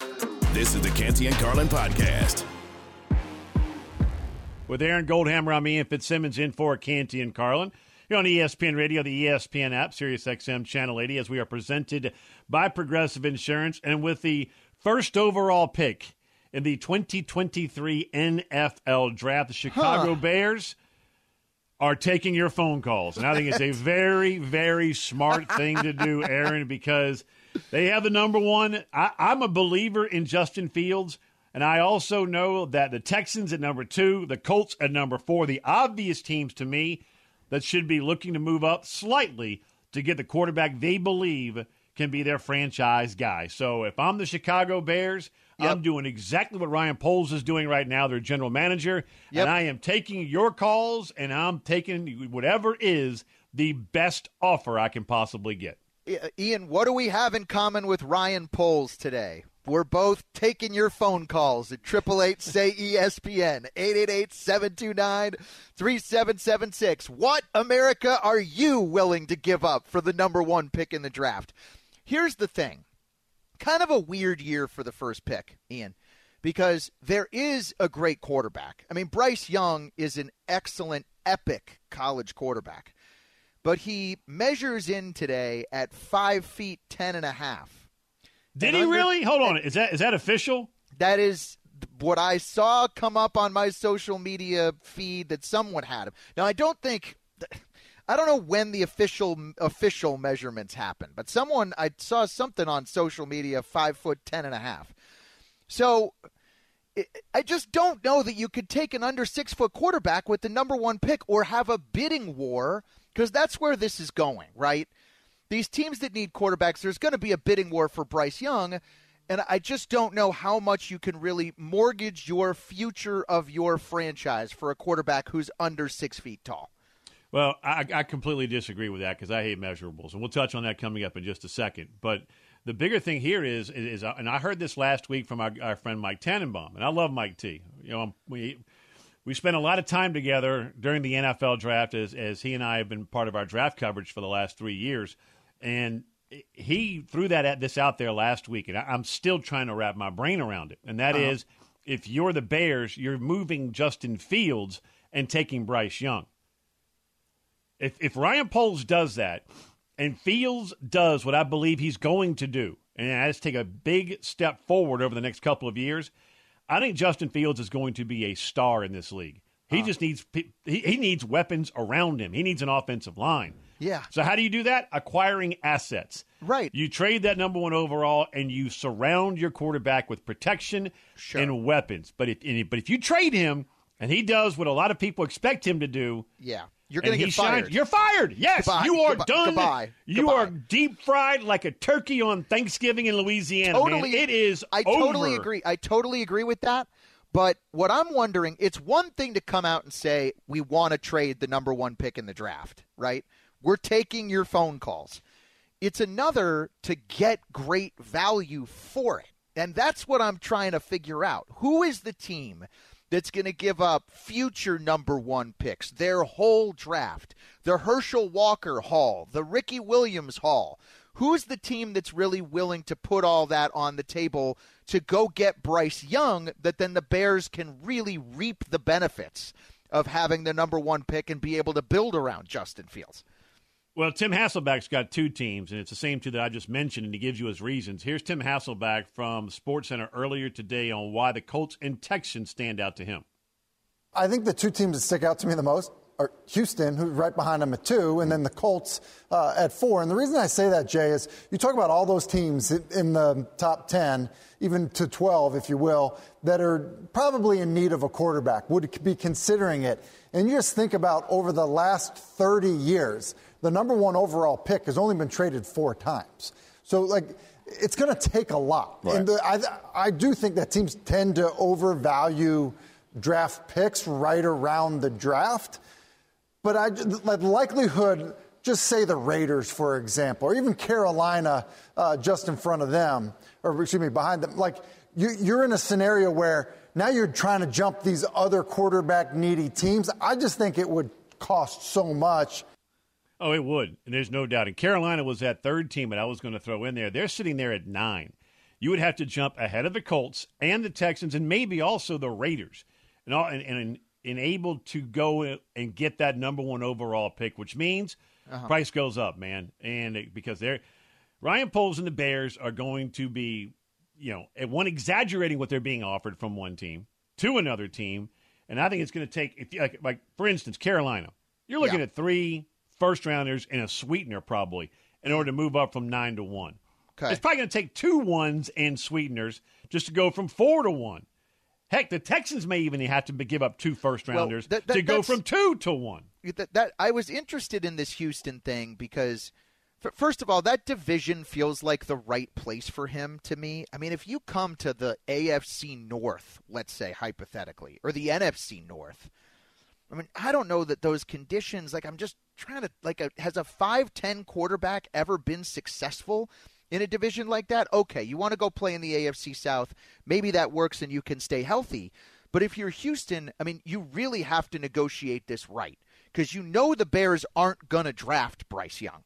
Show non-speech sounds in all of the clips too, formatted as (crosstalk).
This is the Canty and Carlin podcast. With Aaron Goldhammer, I'm Ian Fitzsimmons in for Canty and Carlin. You're on ESPN Radio, the ESPN app, Sirius XM Channel 80, as we are presented by Progressive Insurance. And with the first overall pick in the 2023 NFL Draft, the Chicago Huh. Bears are taking your phone calls. And I think it's a very, very smart thing to do, Aaron, because they have the number one. I, I'm a believer in Justin Fields. And I also know that the Texans at number two, the Colts at number four, the obvious teams to me that should be looking to move up slightly to get the quarterback they believe can be their franchise guy. So if I'm the Chicago Bears, I'm doing exactly what Ryan Poles is doing right now, their general manager. Yep. And I am taking your calls and I'm taking whatever is the best offer I can possibly get. Ian, what do we have in common with Ryan Poles today? We're both taking your phone calls at 888 say ESPN 888-729-3776. What America are you willing to give up for the number 1 pick in the draft? Here's the thing. Kind of a weird year for the first pick, Ian, because there is a great quarterback. I mean, Bryce Young is an excellent epic college quarterback but he measures in today at five feet ten and a half. Did And he under- really? Hold on. Is that is that official? That is what I saw come up on my social media feed that someone had him. Now I don't think I don't know when the official official measurements happen, but someone I saw something on social media five foot ten and a half. So I- I just don't know that you could take an under six foot quarterback with the number one pick or have a bidding war because that's where this is going, right? These teams that need quarterbacks, there's going to be a bidding war for Bryce Young. And I just don't know how much you can really mortgage your future of your franchise for a quarterback who's under six feet tall. Well, I, I completely disagree with that because I hate measurables, and we'll touch on that coming up in just a second. But the bigger thing here is, is, and I heard this last week from our, our friend Mike Tannenbaum, and I love Mike T. You know, we we spent a lot of time together during the NFL draft, as as he and I have been part of our draft coverage for the last three years, and he threw that at this out there last week, and I, I'm still trying to wrap my brain around it, and that uh-huh. is, if you're the Bears, you're moving Justin Fields and taking Bryce Young. If if Ryan Poles does that, and Fields does what I believe he's going to do, and has to take a big step forward over the next couple of years, I think Justin Fields is going to be a star in this league. He uh. just needs he, he needs weapons around him. He needs an offensive line. Yeah. So how do you do that? Acquiring assets. Right. You trade that number one overall, and you surround your quarterback with protection and weapons. But if but if you trade him and he does what a lot of people expect him to do, Yeah. You're going to get fired. You're fired. Yes, Goodbye. you are Goodbye. done. Goodbye. You Goodbye. are deep fried like a turkey on Thanksgiving in Louisiana. totally man. It is. I totally agree. I totally agree with that. But what I'm wondering, it's one thing to come out and say we want to trade the number one pick in the draft, right? We're taking your phone calls. It's another to get great value for it. And that's what I'm trying to figure out. Who is the team that's going to give up future number one picks, their whole draft, the Herschel Walker haul, the Ricky Williams haul? Who's the team that's really willing to put all that on the table to go get Bryce Young that then the Bears can really reap the benefits of having the number one pick and be able to build around Justin Fields? Well, Tim Hasselbeck's got two teams, and it's the same two that I just mentioned, and he gives you his reasons. Here's Tim Hasselback from SportsCenter earlier today on why the Colts and Texans stand out to him. I think the two teams that stick out to me the most are Houston, who's right behind them at two, and then the Colts uh, at four. And the reason I say that, Jay, is you talk about all those teams in- in the top 10, even to 12, if you will, that are probably in need of a quarterback, would be considering it. And you just think about over the last 30 years, the number one overall pick has only been traded four times. So, like, it's going to take a lot. Right. And the, I, I do think that teams tend to overvalue draft picks right around the draft. But I, the likelihood, just say the Raiders, for example, or even Carolina uh, just in front of them, or excuse me, behind them, like you, you're in a scenario where now you're trying to jump these other quarterback needy teams. I just think it would cost so much. Oh, it would. And there's no doubt. And Carolina was that third team that I was going to throw in there. They're sitting there at nine. You would have to jump ahead of the Colts and the Texans and maybe also the Raiders and, all, and, and, and able to go and get that number one overall pick, which means uh-huh. price goes up, man. And it, because they're Ryan Poles and the Bears are going to be, you know, at one exaggerating what they're being offered from one team to another team. And I think it's going to take, if like, like for instance, Carolina. You're looking yeah. at three first rounders and a sweetener probably in order to move up from nine to one. Okay. It's probably going to take two ones and sweeteners just to go from four to one. Heck, the Texans may even have to give up two first rounders well, that, that, to go from two to one. That, that I was interested in this Houston thing because, first of all, that division feels like the right place for him to me. I mean, if you come to the AFC North, let's say hypothetically, or the NFC North, I mean, I don't know that those conditions. Like, I'm just trying to like, a, has a five ten quarterback ever been successful in a division like that? Okay, you want to go play in the AFC South. Maybe that works and you can stay healthy. But if you're Houston, I mean, you really have to negotiate this right because you know the Bears aren't going to draft Bryce Young.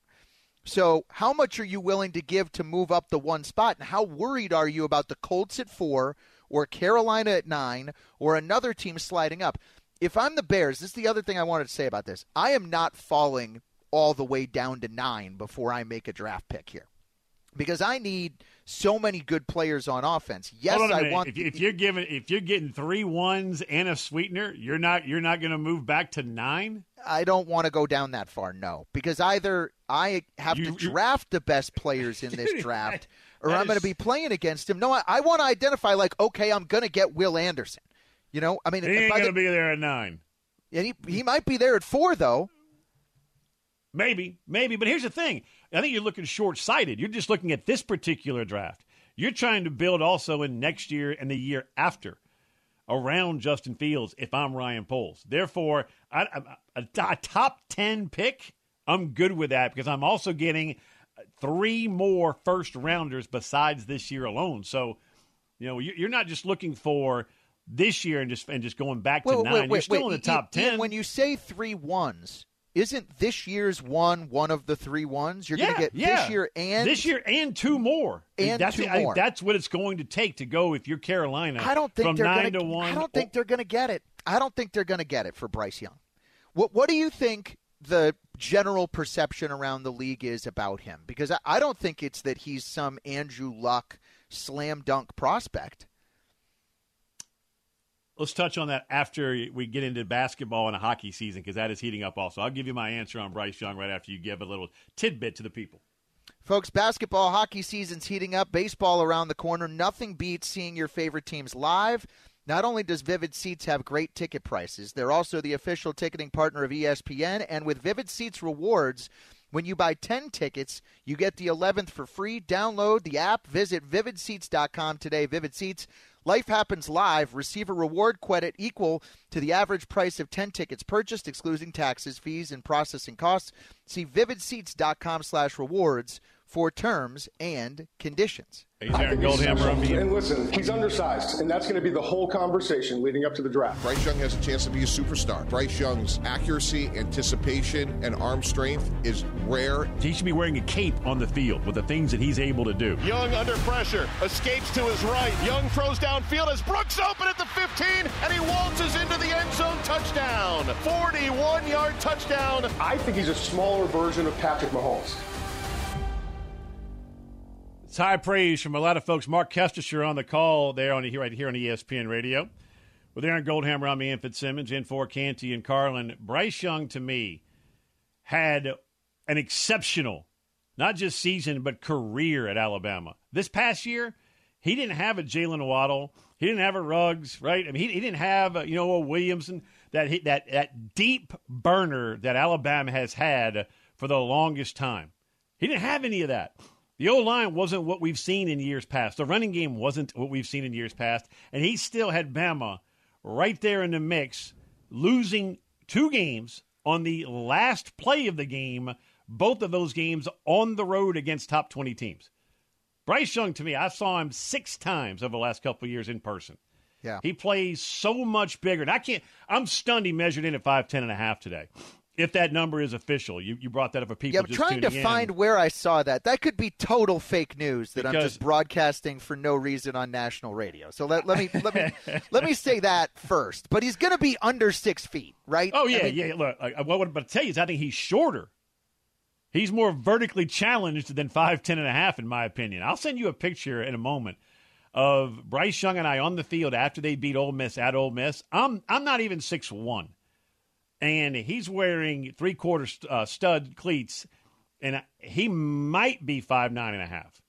So, how much are you willing to give to move up the one spot? And how worried are you about the Colts at four, or Carolina at nine, or another team sliding up? if I'm the Bears, this is the other thing I wanted to say about this. I am not falling all the way down to nine before I make a draft pick here. Because I need so many good players on offense. Yes, I want. If, if, you're giving, if you're getting three ones and a sweetener, you're not, you're not going to move back to nine. I don't want to go down that far, no, because either I have you, to draft the best players in this (laughs) draft, or I'm going to be playing against him. No, I, I want to identify like, okay, I'm going to get Will Anderson. You know, I mean, he ain't going to be there at nine. And he he might be there at four though. Maybe, maybe. But here's the thing: I think you're looking short sighted. You're just looking at this particular draft. You're trying to build also in next year and the year after around Justin Fields. If I'm Ryan Poles, therefore, I, a, a top ten pick, I'm good with that because I'm also getting three more first rounders besides this year alone. So, you know, you're not just looking for this year and just and just going back to wait, nine. Wait, You're still in the top ten. When you say three ones, isn't this year's one one of the three ones? You're yeah, going to get yeah. this year and this year and two more. And that's, two I, more. that's what it's going to take to go if you're Carolina. I don't think from they're nine gonna, to one. I don't think they're going to get it. I don't think they're going to get it for Bryce Young. What What do you think? The general perception around the league is about him because I, I don't think it's that he's some Andrew Luck slam dunk prospect. Let's touch on that after we get into basketball and a hockey season because that is heating up also. I'll give you my answer on Bryce Young right after you give a little tidbit to the people. Folks, basketball, hockey season's heating up, baseball around the corner. Nothing beats seeing your favorite teams live. Not only does Vivid Seats have great ticket prices, they're also the official ticketing partner of ESPN. And with Vivid Seats rewards, when you buy 10 tickets, you get the 11th for free. Download the app, visit vividseats.com today. Vivid Seats Life Happens Live. Receive a reward credit equal to the average price of 10 tickets purchased, excluding taxes, fees, and processing costs. See vividseats.com slash rewards for terms and conditions. He's Aaron Goldhammer And listen, he's undersized, and that's going to be the whole conversation leading up to the draft. Bryce Young has a chance to be a superstar. Bryce Young's accuracy, anticipation, and arm strength is rare. He should be wearing a cape on the field with the things that he's able to do. Young under pressure, escapes to his right. Young throws downfield as Brooks open at the 15, and he waltzes into the end zone touchdown. 41 yard touchdown. I think he's a smaller version of Patrick Mahomes. It's high praise from a lot of folks. Marc Kestecher on the call there on right here on ESPN Radio. With Aaron Goldhammer me and Fitzsimmons in for Canty and Carlin. Bryce Young to me had an exceptional, not just season but career at Alabama. This past year, he didn't have a Jaylen Waddle. He didn't have a Ruggs, right? I mean, he, he didn't have a, you know a Williamson that that that deep burner that Alabama has had for the longest time. He didn't have any of that. The O line wasn't what we've seen in years past. The running game wasn't what we've seen in years past. And he still had Bama right there in the mix, losing two games on the last play of the game, both of those games on the road against top 20 teams. Bryce Young, to me, I saw him six times over the last couple of years in person. Yeah. He plays so much bigger. And I can't, I'm stunned he measured in at 5'10 and a half today. If that number is official, you, you brought that up for people. Yeah, I'm trying to in. find where I saw that. That could be total fake news that I'm just broadcasting for no reason on national radio. So let, let me let me (laughs) let me say that first. But he's going to be under six feet, right? Oh I yeah, mean, yeah. Look, I, I, what I'm about to tell you is I think he's shorter. He's more vertically challenged than 5'10 and a half, in my opinion. I'll send you a picture in a moment of Bryce Young and I on the field after they beat Ole Miss at Ole Miss. I'm I'm not even six one, and he's wearing three quarter uh, stud cleats, and he might be five nine and a half.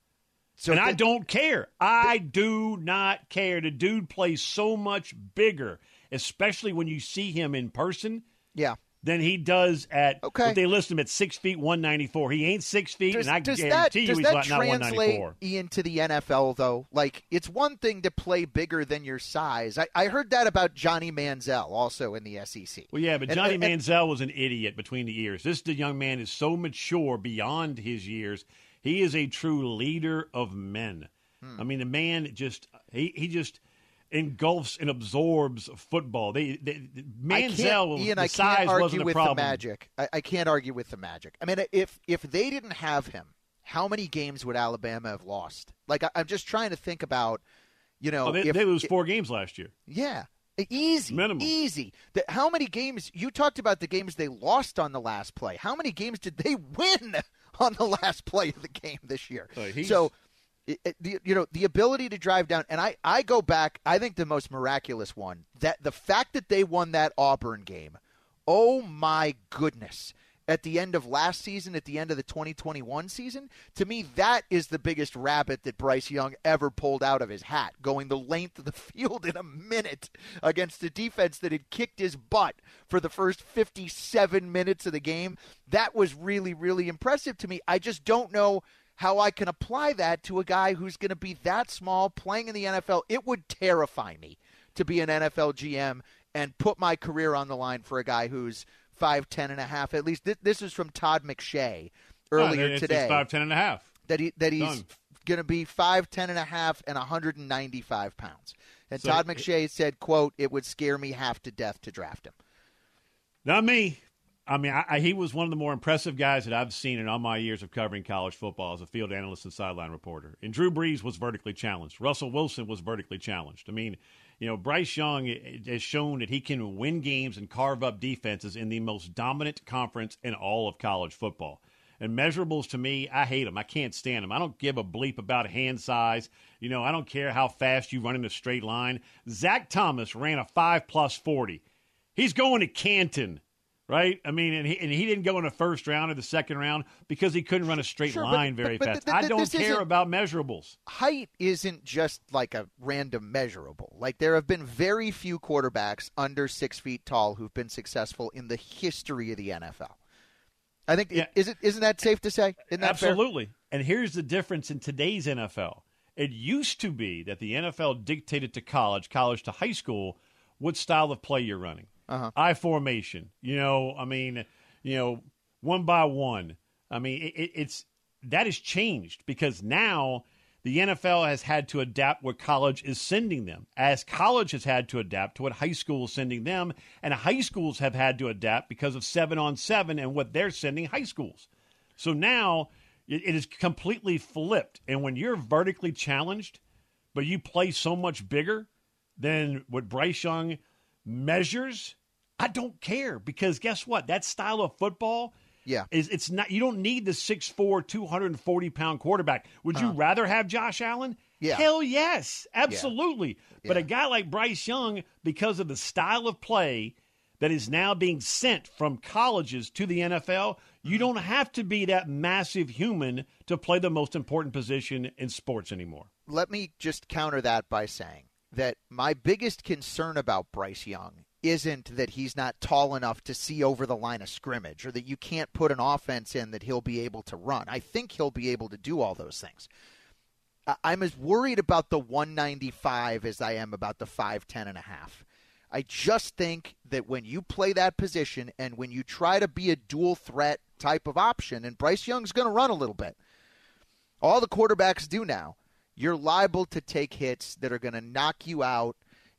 So and I don't care. I do not care. The dude plays so much bigger, especially when you see him in person Yeah. Than he does at. Okay. They list him at six feet one ninety four. He ain't six feet, Does, and I does that, guarantee you does he's that not, one ninety translate four. the NFL though? Like it's one thing to play bigger than your size. I, I heard that about Johnny Manziel also in the SEC. Well, yeah, but And- Johnny and- and- Manziel was an idiot between the ears. This the young man is so mature beyond his years. He is a true leader of men. Hmm. I mean, the man just he he just engulfs and absorbs football. They, they Manziel, Ian, the I size can't argue wasn't a with problem. the magic. I, I can't argue with the magic. I mean, if if they didn't have him, how many games would Alabama have lost? Like I, I'm just trying to think about, you know, Oh, they, if, they lose four games last year. Yeah. Easy. Minimum. Easy. The, how many games you talked about the games they lost on the last play. How many games did they (laughs) win on the last play of the game this year? Uh, he's- so it, the, you know the ability to drive down and I, I go back i think the most miraculous one that the fact that they won that auburn game oh my goodness at the end of last season at the end of the 2021 season to me that is the biggest rabbit that bryce young ever pulled out of his hat going the length of the (laughs) field in a minute against a defense that had kicked his butt for the first 57 minutes of the game. That was really really impressive to me. I just don't know how I can apply that to a guy who's going to be that small playing in the NFL. It would terrify me to be an NFL GM and put my career on the line for a guy who's five ten and a half. At least this, this is from Todd McShay oh, earlier it's, today It's five ten and a half. that he that he's Done. going to be five ten and a half and a half and 195 pounds. And So Todd it- McShay said, "quote It would scare me half to death to draft him." Not me. I mean, I, I, he was one of the more impressive guys that I've seen in all my years of covering college football as a field analyst and sideline reporter. And Drew Brees was vertically challenged. Russell Wilson was vertically challenged. I mean, you know, Bryce Young has shown that he can win games and carve up defenses in the most dominant conference in all of college football. And measurables to me, I hate them. I can't stand them. I don't give a bleep about hand size. You know, I don't care how fast you run in a straight line. Zach Thomas ran a five plus forty. He's going to Canton, right? I mean, and he, and he didn't go in the first round or the second round because he couldn't run a straight Sure, line but- very but fast. th- th- I don't care about measurables. height isn't just like a random measurable. Like there have been very few quarterbacks under six feet tall who've been successful in the history of the NFL. I think Yeah. is it isn't that safe to say? Isn't that fair? Absolutely. And here's the difference in today's NFL. It used to be that the NFL dictated to college, college to high school, what style of play you're running. Uh-huh. I formation. You know, I mean, you know, one by one. I mean, it, it, it's that has changed because now the NFL has had to adapt what college is sending them, as college has had to adapt to what high school is sending them, and high schools have had to adapt because of seven on seven and what they're sending high schools. So now it, it is completely flipped. And when you're vertically challenged, but you play so much bigger than what Bryce Young measures, I don't care because guess what? That style of football Yeah. is it's not you don't need the 6'4, 240 pound quarterback. Would you rather have Josh Allen? Uh-huh. Yeah. Hell yes, absolutely. But Yeah. a guy like Bryce Young, because of the style of play that is now being sent from colleges to the NFL, Mm-hmm. you don't have to be that massive human to play the most important position in sports anymore. Let me just counter that by saying that my biggest concern about Bryce Young isn't that he's not tall enough to see over the line of scrimmage or that you can't put an offense in that he'll be able to run. I think he'll be able to do all those things. I'm as worried about the 195 as I am about the 5'10 and a half. I just think that when you play that position and when you try to be a dual threat type of option, and Bryce Young's going to run a little bit, all the quarterbacks do now, you're liable to take hits that are going to knock you out,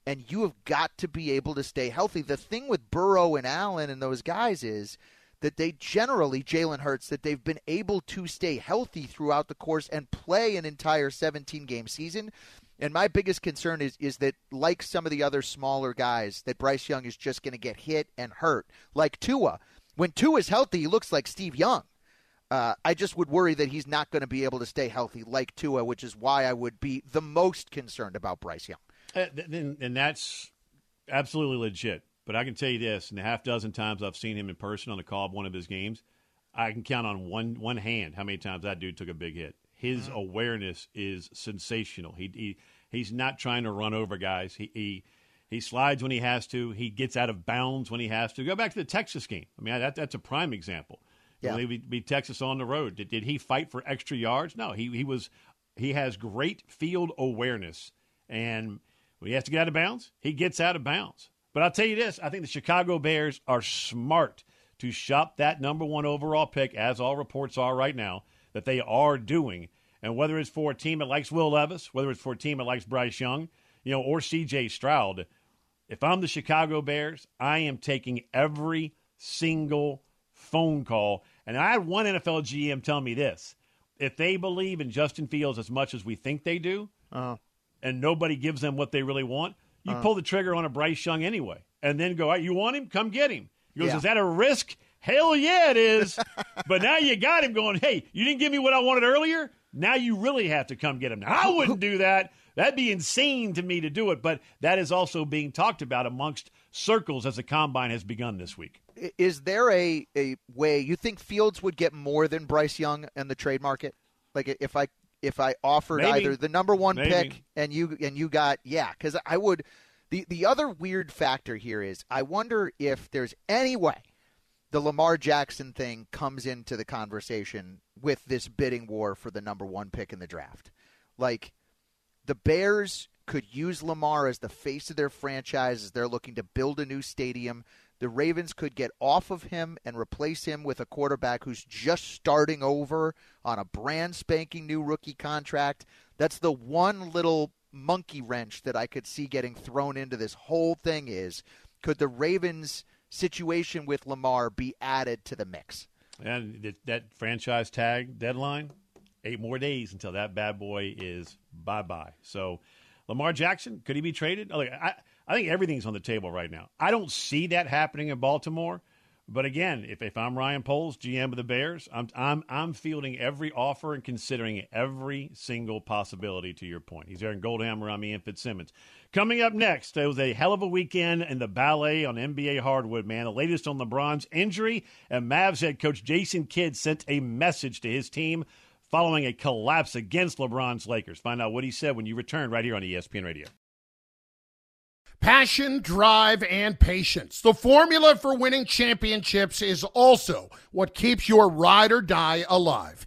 and you have got to be able to stay healthy. The thing with Burrow and Allen and those guys is that they generally, Jalen Hurts, that they've been able to stay healthy throughout the course and play an entire 17 game season. And my biggest concern is is that like some of the other smaller guys, that Bryce Young is just going to get hit and hurt, like Tua. When Tua is healthy, he looks like Steve Young. Uh, I just would worry that he's not going to be able to stay healthy like Tua, which is why I would be the most concerned about Bryce Young. Uh, and, and that's absolutely legit. But I can tell you this: in the half dozen times I've seen him in person on the call of one of his games, I can count on one one hand how many times that dude took a big hit. His mm-hmm. awareness is sensational. He, he he's not trying to run over guys. He, he he slides when he has to. He gets out of bounds when he has to. Go back to the Texas game. I mean, that, that's a prime example. Yeah. When they beat Texas on the road, did, did he fight for extra yards? No, he he was he has great field awareness, and when he has to get out of bounds, he gets out of bounds. But I'll tell you this: I think the Chicago Bears are smart to shop that number one overall pick, as all reports are right now that they are doing. And whether it's for a team that likes Will Levis, whether it's for a team that likes Bryce Young, you know, or C.J. Stroud, if I'm the Chicago Bears, I am taking every single phone call. And I had one NFL GM tell me this: if they believe in Justin Fields as much as we think they do, uh-huh. and nobody gives them what they really want, you uh-huh. pull the trigger on a Bryce Young anyway, and then go, "You want him? Come get him." He goes, yeah. "Is that a risk?" Hell yeah, it is. (laughs) but now you got him going, hey, you didn't give me what I wanted earlier. Now you really have to come get him. Now, I wouldn't do that. That'd be insane to me to do it. But that is also being talked about amongst circles as the combine has begun this week. Is there a, a way you think Fields would get more than Bryce Young in the trade market? Like if I if I offered Maybe. either the number one Maybe. pick and you and you got yeah, because I would. The the other weird factor here is I wonder if there's any way the Lamar Jackson thing comes into the conversation with this bidding war for the number one pick in the draft. Like, the Bears could use Lamar as the face of their franchise as they're looking to build a new stadium. The Ravens could get off of him and replace him with a quarterback who's just starting over on a brand spanking new rookie contract. That's the one little monkey wrench that I could see getting thrown into this whole thing is could the Ravens – situation with Lamar be added to the mix. And that franchise tag deadline, eight more days until that bad boy is bye bye. So, Lamar Jackson, could he be traded? I, I think everything's on the table right now. I don't see that happening in Baltimore. But again, if, if I'm Ryan Poles, GM of the Bears, I'm, I'm, I'm fielding every offer and considering every single possibility to your point. He's there in Goldhammer me and Fitzsimmons. Coming up next, it was a hell of a weekend in the ballet on NBA hardwood, man. The latest on LeBron's injury, and Mavs head coach Jason Kidd sent a message to his team following a collapse against LeBron's Lakers. Find out what he said when you return right here on ESPN Radio. Passion, drive, and patience. The formula for winning championships is also what keeps your ride or die alive.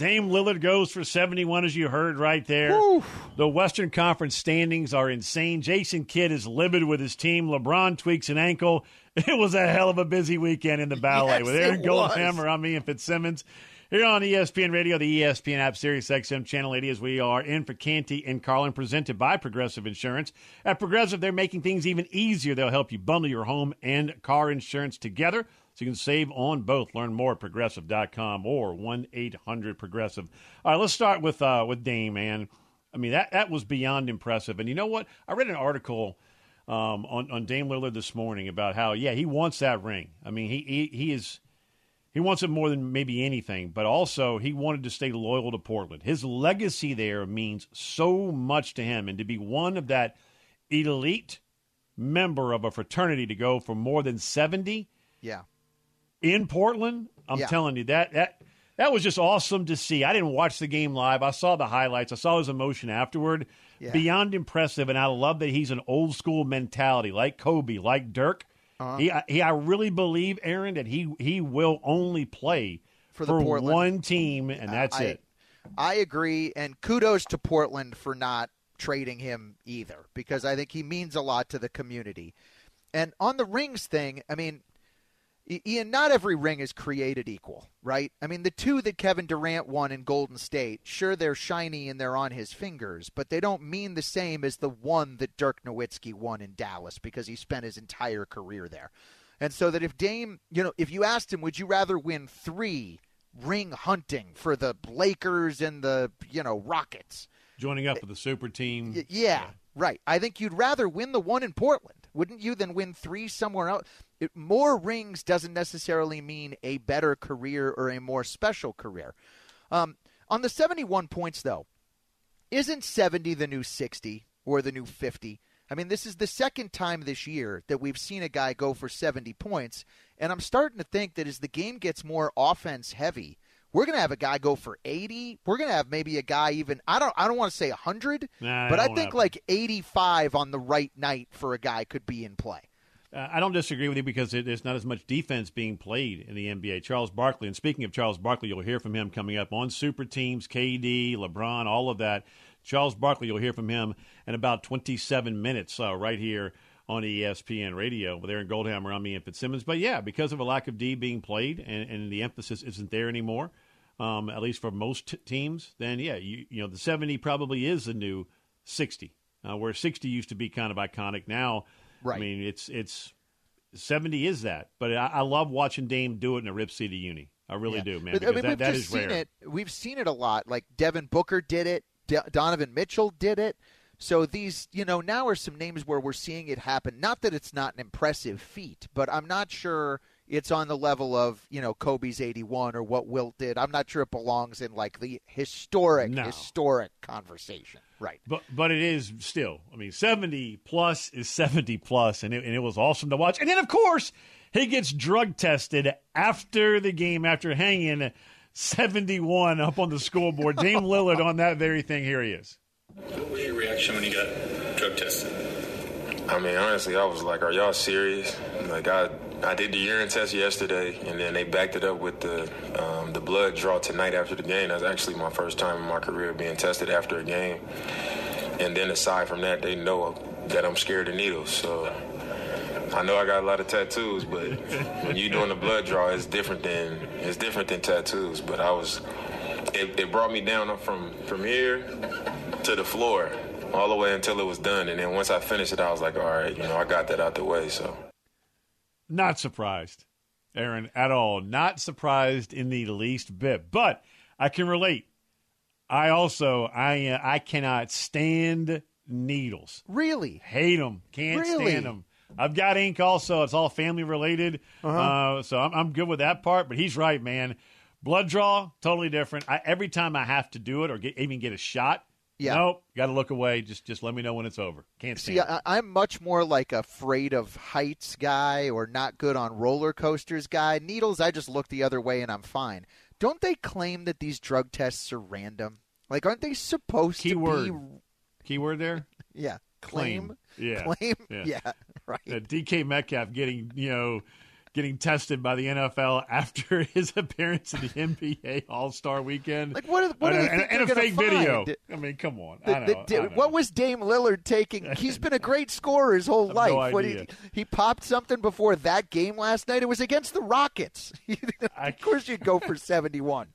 Dame Lillard goes for 71, as you heard right there. The Western Conference standings are insane. Jason Kidd is livid with his team. LeBron tweaks an ankle. (laughs) It was a hell of a busy weekend in the ballet Yes, with Aaron. Goldhammer, I'm Ian Fitzsimmons. Here on ESPN Radio, the ESPN app, Sirius XM Channel 80, as we are in for Canty and Carlin, presented by Progressive Insurance. At Progressive, they're making things even easier. They'll help you bundle your home and car insurance together so you can save on both. Learn more at progressive.com or 1 800 Progressive. All right, let's start with, uh, with Dame, man. I mean, that, that was beyond impressive. And you know what? I read an article um, on, on Dame Lillard this morning about how, yeah, he wants that ring. I mean, he, he, he is. He wants it more than maybe anything, but also he wanted to stay loyal to Portland. His legacy there means so much to him, and to be one of that elite member of a fraternity to go for more than 70 Yeah. In Portland, I'm Yeah. telling you that that that was just awesome to see. I didn't watch the game live. I saw the highlights. I saw his emotion afterward. Yeah. Beyond impressive, and I love that he's an old school mentality, like Kobe, like Dirk. Uh-huh. He, I- he, I really believe, Aaron, that he he will only play For the Portland- one team, and that's I, it. I agree, and kudos to Portland for not trading him either, because I think he means a lot to the community. And on the rings thing, I mean, Ian, not every ring is created equal, right? I mean, the two that Kevin Durant won in Golden State, sure, they're shiny and they're on his fingers, but they don't mean the same as the one that Dirk Nowitzki won in Dallas because he spent his entire career there. And so that if Dame, you know, if you asked him, would you rather win three ring hunting for the Lakers and the, you know, Rockets? Joining up with the super team. Y- yeah, right. I think you'd rather win the one in Portland, wouldn't you, than win three somewhere else? It, more rings doesn't necessarily mean a better career or a more special career. Um, on the 71 points, though, isn't 70 the new 60 or the new 50? I mean, this is the second time this year that we've seen a guy go for 70 points, and I'm starting to think that as the game gets more offense heavy, we're going to have a guy go for 80. We're going to have maybe a guy even I don't I don't want to say 100, Nah, but I think happen. like 85 on the right night for a guy could be in play. Uh, I don't disagree with you because there's not as much defense being played in the NBA. Charles Barkley, and speaking of Charles Barkley, you'll hear from him coming up on super teams, KD, LeBron, all of that. Charles Barkley, you'll hear from him in about 27 minutes uh, right here on ESPN Radio with in Goldhammer, I'm Ian Fitzsimmons. But yeah, because of a lack of D being played and, and the emphasis isn't there anymore, um, at least for most t- teams, then yeah, you, you know, the 70 probably is the new 60, uh, where 60 used to be kind of iconic. Now, Right. I mean, it's it's 70 is that, but I, I love watching Dame do it in a Rip City uni. I really Yeah. do, man. But, Because I mean, that, we've that just is seen rare. it. We've seen it a lot. Like Devin Booker did it. D- Donovan Mitchell did it. So these, you know, now are some names where we're seeing it happen. Not that it's not an impressive feat, but I'm not sure it's on the level of you know Kobe's 81 or what Wilt did. I'm not sure it belongs in like the historic, No. historic conversation. Right. But but it is still. I mean, 70 plus is 70 plus, and it, and it was awesome to watch. And then of course he gets drug tested after the game after hanging 71 up on the scoreboard. (laughs) Dame Lillard on that very thing. Here he is. What was your reaction when you got drug tested? I mean, honestly, I was like, "Are y'all serious?" Like, I I did the urine test yesterday, and then they backed it up with the um, the blood draw tonight after the game. That's actually my first time in my career being tested after a game. And then aside from that, they know that I'm scared of needles. So I know I got a lot of tattoos, but when you're doing the blood draw, it's different than it's different than tattoos. But I was, it, it brought me down from from here to the floor all the way until it was done. And then once I finished it, I was like, all right, you know, I got that out the way. So. Not surprised, Aaron, at all. Not surprised in the least bit. But I can relate. I also I uh, I cannot stand needles. Really? Hate them. Can't Really? stand them. I've got ink also. It's all family related. Uh-huh. Uh, so I'm, I'm good with that part. But he's right, man. Blood draw, totally different. I, every time I have to do it or get, even get a shot, Yeah. nope, got to look away. Just just let me know when it's over. Can't See, it. I, I'm much more like a afraid of heights guy or not good on roller coasters guy. Needles, I just look the other way and I'm fine. Don't they claim that these drug tests are random? Like, aren't they supposed Keyword. to be? Keyword there? (laughs) Yeah, claim. Yeah. Claim. Yeah. (laughs) Yeah, right. Uh, DK Metcalf getting you know getting tested by the NFL (laughs) after his appearance in the NBA All Star Weekend. Like, what? Are, what do and, they and, and a fake video. I mean, come on. The- I know, the-. What was Dame Lillard taking? (laughs) He's been a great scorer his whole life. no What he, he popped something before that game last night. It was against the Rockets. (laughs) of course, you'd go for seventy-one.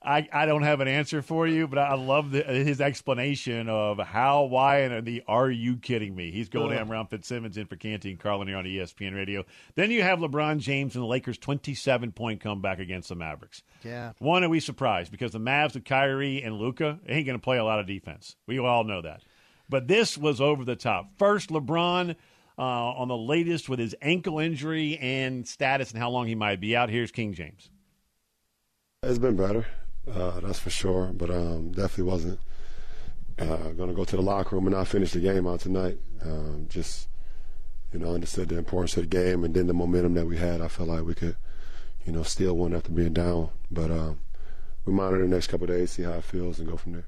I, I don't have an answer for you, but I love the, his explanation of how, why, and the are you kidding me? He's going Ugh. down around Fitzsimmons in for Canty and Carlin here on ESPN Radio. Then you have LeBron James and the Lakers' 27 point comeback against the Mavericks. Yeah. One, are we surprised? Because the Mavs with Kyrie and Luka ain't going to play a lot of defense. We all know that. But this was over the top. First, LeBron uh, on the latest with his ankle injury and status and how long he might be out. Here's King James. It's been better, uh, that's for sure. But um, definitely wasn't uh, going to go to the locker room and not finish the game out tonight. Um, just you know, understood the importance of the game and then the momentum that we had. I felt like we could, you know, steal one after being down. But um, we monitor the next couple of days, see how it feels, and go from there.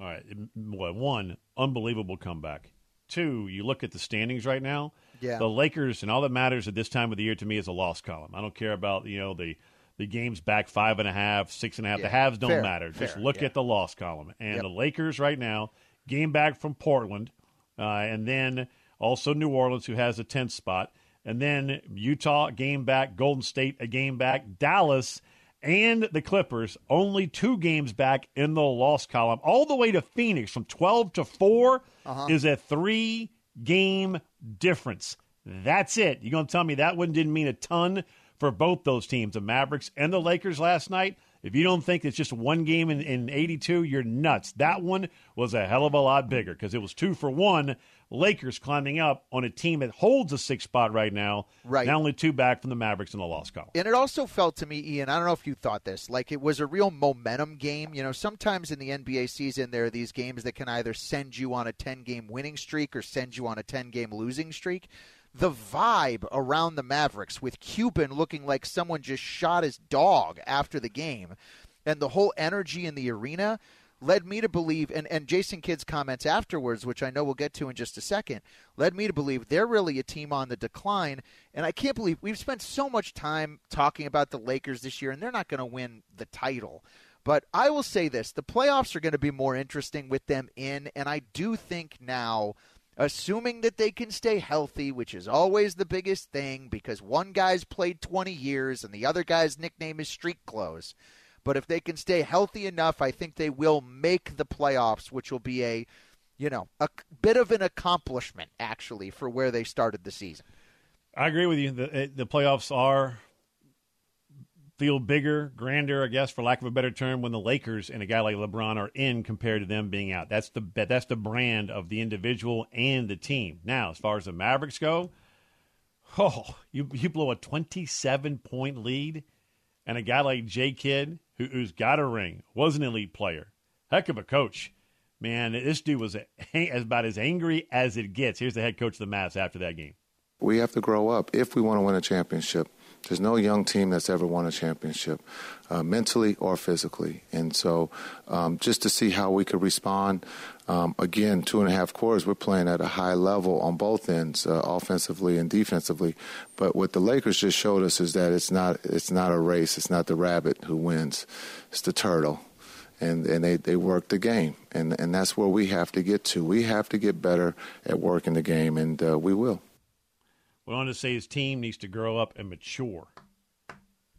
All right. Well, one, unbelievable comeback. Two, you look at the standings right now. Yeah. The Lakers, and all that matters at this time of the year to me is a loss column. I don't care about, you know, the the games back five and a half, six and a half. Yeah. The halves don't Fair. matter. Just Fair. look Yeah. at the loss column. And Yep. the Lakers right now, game back from Portland, uh, and then also New Orleans, who has a 10th spot. And then Utah, game back. Golden State, a game back. Dallas and the Clippers, only two games back in the loss column. All the way to Phoenix from 12 to 4 Uh-huh. is a three game difference. That's it. You're going to tell me that one didn't mean a ton for both those teams, the Mavericks and the Lakers last night? If you don't think it's just one game in, in 82, you're nuts. That one was a hell of a lot bigger because it was two for one. Lakers climbing up on a team that holds a six spot right now. Right. Now only two back from the Mavericks in the loss column. And it also felt to me, Ian, I don't know if you thought this, like it was a real momentum game. You know, sometimes in the NBA season, there are these games that can either send you on a 10 game winning streak or send you on a 10 game losing streak. The vibe around the Mavericks with Cuban looking like someone just shot his dog after the game and the whole energy in the arena led me to believe, and, and Jason Kidd's comments afterwards, which I know we'll get to in just a second, led me to believe they're really a team on the decline. And I can't believe we've spent so much time talking about the Lakers this year, and they're not going to win the title. But I will say this the playoffs are going to be more interesting with them in, and I do think now. Assuming that they can stay healthy, which is always the biggest thing because one guy's played 20 years and the other guy's nickname is Street Clothes. But if they can stay healthy enough, I think they will make the playoffs, which will be a, you know, a bit of an accomplishment actually for where they started the season. I agree with you. The, the playoffs are feel bigger, grander, I guess, for lack of a better term, when the Lakers and a guy like LeBron are in compared to them being out. That's the that's the brand of the individual and the team. Now, as far as the Mavericks go, oh, you you blow a twenty-seven point lead, and a guy like Jay Kidd, who, who's got a ring, was an elite player, heck of a coach. Man, this dude was (laughs) about as angry as it gets. Here's the head coach of the Mavs after that game. We have to grow up if we want to win a championship. There's no young team that's ever won a championship, uh, mentally or physically. And so, um, just to see how we could respond. Um, again, two and a half quarters, we're playing at a high level on both ends, uh, offensively and defensively. But what the Lakers just showed us is that it's not it's not a race. It's not the rabbit who wins. It's the turtle. And, and they, they work the game. And, and that's where we have to get to. We have to get better at working the game, and uh, we will. Went on to say his team needs to grow up and mature.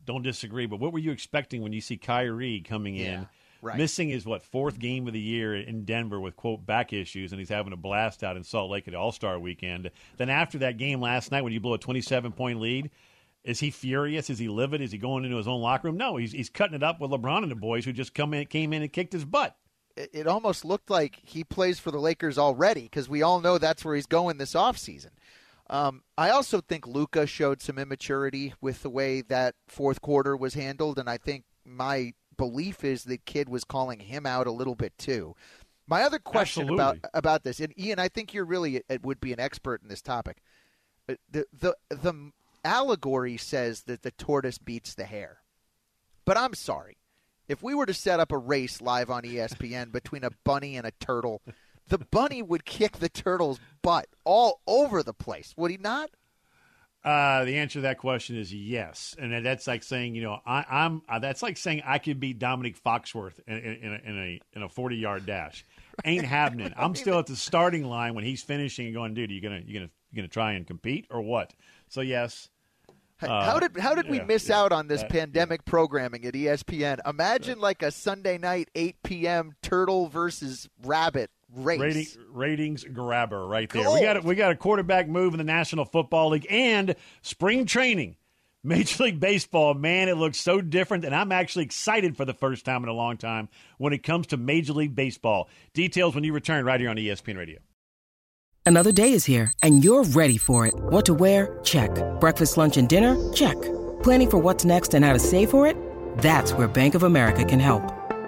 Don't disagree, but what were you expecting when you see Kyrie coming Yeah, in, right. missing his what fourth game of the year in Denver with quote back issues, and he's having a blast out in Salt Lake at All Star Weekend. Then after that game last night, when you blow a twenty-seven point lead, is he furious? Is he livid? Is he going into his own locker room? No, he's he's cutting it up with LeBron and the boys who just come in, came in and kicked his butt. It, it almost looked like he plays for the Lakers already because we all know that's where he's going this offseason. Um, I also think Luka showed some immaturity with the way that fourth quarter was handled, and I think my belief is the kid was calling him out a little bit too. My other question about Absolutely. about this, and Ian, I think you're really it would be an expert in this topic. Uh, The the the allegory says that the tortoise beats the hare, but I'm sorry. If we were to set up a race live on ESPN between a bunny and a turtle, (laughs) the bunny would kick the turtle's butt all over the place, would he not? Uh, the answer to that question is yes, and that's like saying, you know, I, I'm. Uh, that's like saying I could beat Domonique Foxworth in, in, in a in a in a forty yard dash. (laughs) Ain't happening. I'm still at the starting line when he's finishing and going, dude, are you gonna you gonna you gonna try and compete or what? So yes. Uh, how did how did we yeah, miss yeah, out on this that- pandemic programming at ESPN? Imagine like a Sunday night 8 p.m. turtle versus rabbit race. Rating, ratings grabber right there. We got a, we got a quarterback move in the National Football League and spring training. (laughs) Major League Baseball, man, it looks so different, and I'm actually excited for the first time in a long time when it comes to Major League Baseball. Details when you return right here on ESPN Radio. Another day is here, and you're ready for it. What to wear? Check. Breakfast, lunch, and dinner? Check. Planning for what's next and how to save for it? That's where Bank of America can help.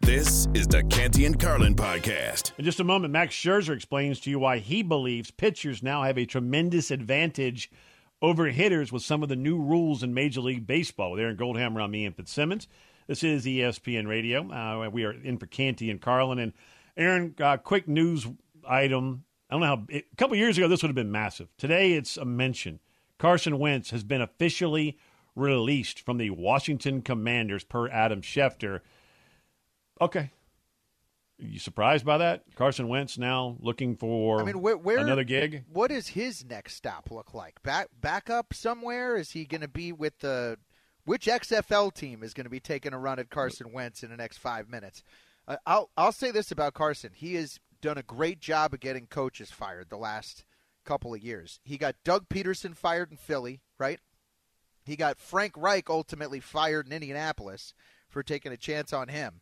This is the Canty and Carlin podcast. In just a moment, Max Scherzer explains to you why he believes pitchers now have a tremendous advantage over hitters with some of the new rules in Major League Baseball. With Aaron Goldhammer, I'm Ian Fitzsimmons. This is ESPN Radio. Uh, we are in for Canty and Carlin. And Aaron, uh, quick news item. I don't know how. It, a couple years ago, this would have been massive. Today, it's a mention. Carson Wentz has been officially released from the Washington Commanders per Adam Schefter. Okay. You surprised by that? Carson Wentz now looking for I mean, where, where another gig? What does his next stop look like? Back back up somewhere? Is he going to be with the which XFL team is going to be taking a run at Carson Wentz in the next five minutes? Uh, I'll I'll say this about Carson: he has done a great job of getting coaches fired the last couple of years. He got Doug Pederson fired in Philly, right? He got Frank Reich ultimately fired in Indianapolis for taking a chance on him.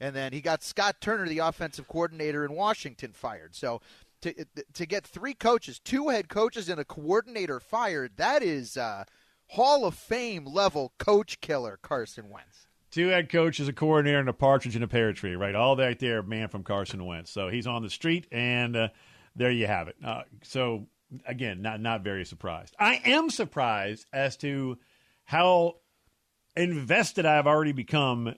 And then he got Scott Turner, the offensive coordinator in Washington, fired. So to to get three coaches, two head coaches, and a coordinator fired, that is uh, Hall of Fame level coach killer Carson Wentz. Two head coaches, a coordinator, and a partridge in a pear tree, right? All that there, man, from Carson Wentz. So he's on the street, and uh, there you have it. Uh, so again, not not very surprised. I am surprised as to how invested I've already become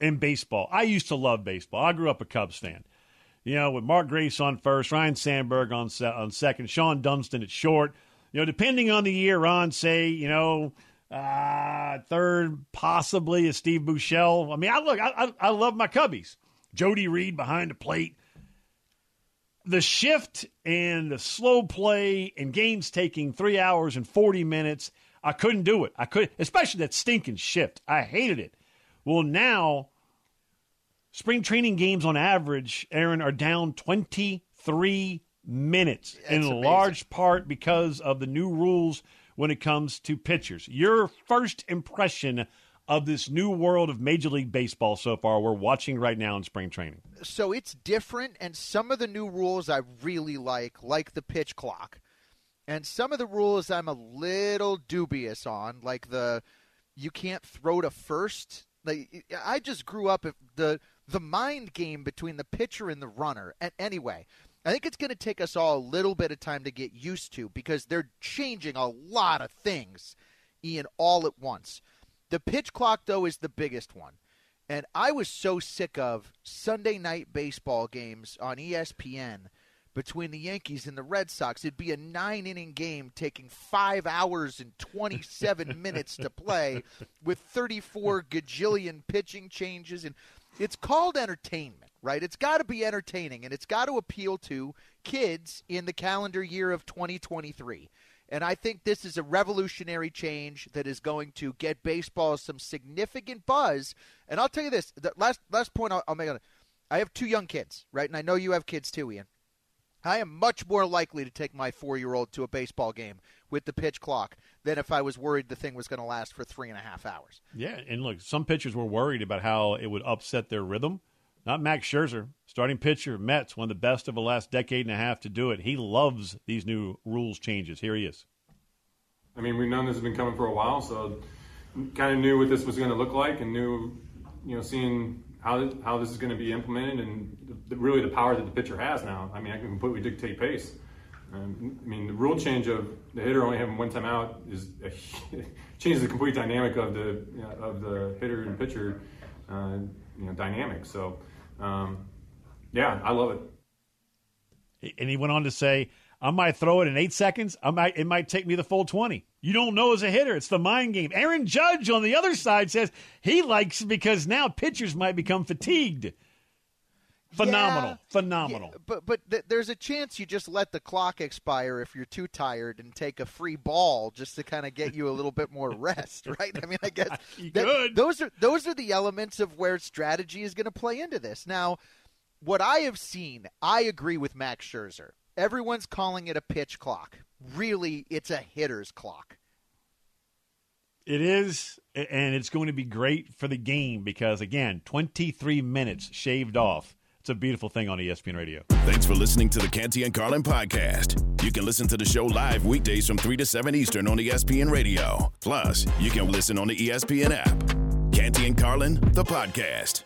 in baseball. I used to love baseball. I grew up a Cubs fan. You know, with Mark Grace on first, Ryne Sandberg on se- on second, Shawon Dunston at short. You know, depending on the year, Ron say, you know, uh, third possibly is Steve Buechele. I mean, I look, I, I, I love my Cubbies. Jody Reed behind the plate. The shift and the slow play and games taking three hours and forty minutes. I couldn't do it. I could, especially that stinking shift. I hated it. Well, now spring training games on average, Aaron, are down 23 minutes in amazing. large part because of the new rules when it comes to pitchers. Your first impression of this new world of Major League Baseball so far we're watching right now in spring training? So it's different, and some of the new rules I really like, like the pitch clock. And some of the rules I'm a little dubious on, like the you can't throw to first. Like I just grew up the the mind game between the pitcher and the runner. And anyway, I think it's going to take us all a little bit of time to get used to because they're changing a lot of things, Ian, all at once. The pitch clock, though, is the biggest one. And I was so sick of Sunday night baseball games on ESPN between the Yankees and the Red Sox. It'd be a nine inning game taking five hours and 27 (laughs) minutes to play with 34 gajillion pitching changes. And it's called entertainment, right? It's got to be entertaining and it's got to appeal to kids in the calendar year of 2023. And I think this is a revolutionary change that is going to get baseball some significant buzz. And I'll tell you this: the last last point I'll, I'll make on it. I have two young kids, right? And I know you have kids too, Ian. I am much more likely to take my four year old to a baseball game with the pitch clock than if I was worried the thing was going to last for three and a half hours. Yeah, and look, some pitchers were worried about how it would upset their rhythm. Not Max Scherzer, starting pitcher, Mets, one of the best of the last decade and a half to do it. He loves these new rules changes. Here he is. I mean, we've known this has been coming for a while, so kind of knew what this was going to look like and knew, you know, seeing how how this is going to be implemented and the, really the power that the pitcher has now. I mean, I can completely dictate pace. Um, I mean, the rule change of the hitter only having one time out is a, (laughs) changes the complete dynamic of the you know, of the hitter and pitcher, uh, you know, dynamic. So, um, yeah, I love it. And he went on to say, "I might throw it in eight seconds. I might it might take me the full twenty. You don't know as a hitter. It's the mind game." Aaron Judge on the other side says he likes because now pitchers might become fatigued. Phenomenal, yeah, phenomenal. Yeah, but but th- there's a chance you just let the clock expire if you're too tired and take a free ball just to kind of get you a little bit more (laughs) rest, right? I mean, I guess (laughs) that, those are those are the elements of where strategy is going to play into this. Now, what I have seen, I agree with Max Scherzer. Everyone's calling it a pitch clock. Really, it's a hitter's clock. It is, and it's going to be great for the game because again, 23 minutes shaved off it's a beautiful thing on ESPN Radio. Thanks for listening to the Canty and Carlin podcast. You can listen to the show live weekdays from 3 to 7 Eastern on ESPN Radio. Plus, you can listen on the ESPN app. Canty and Carlin, the podcast.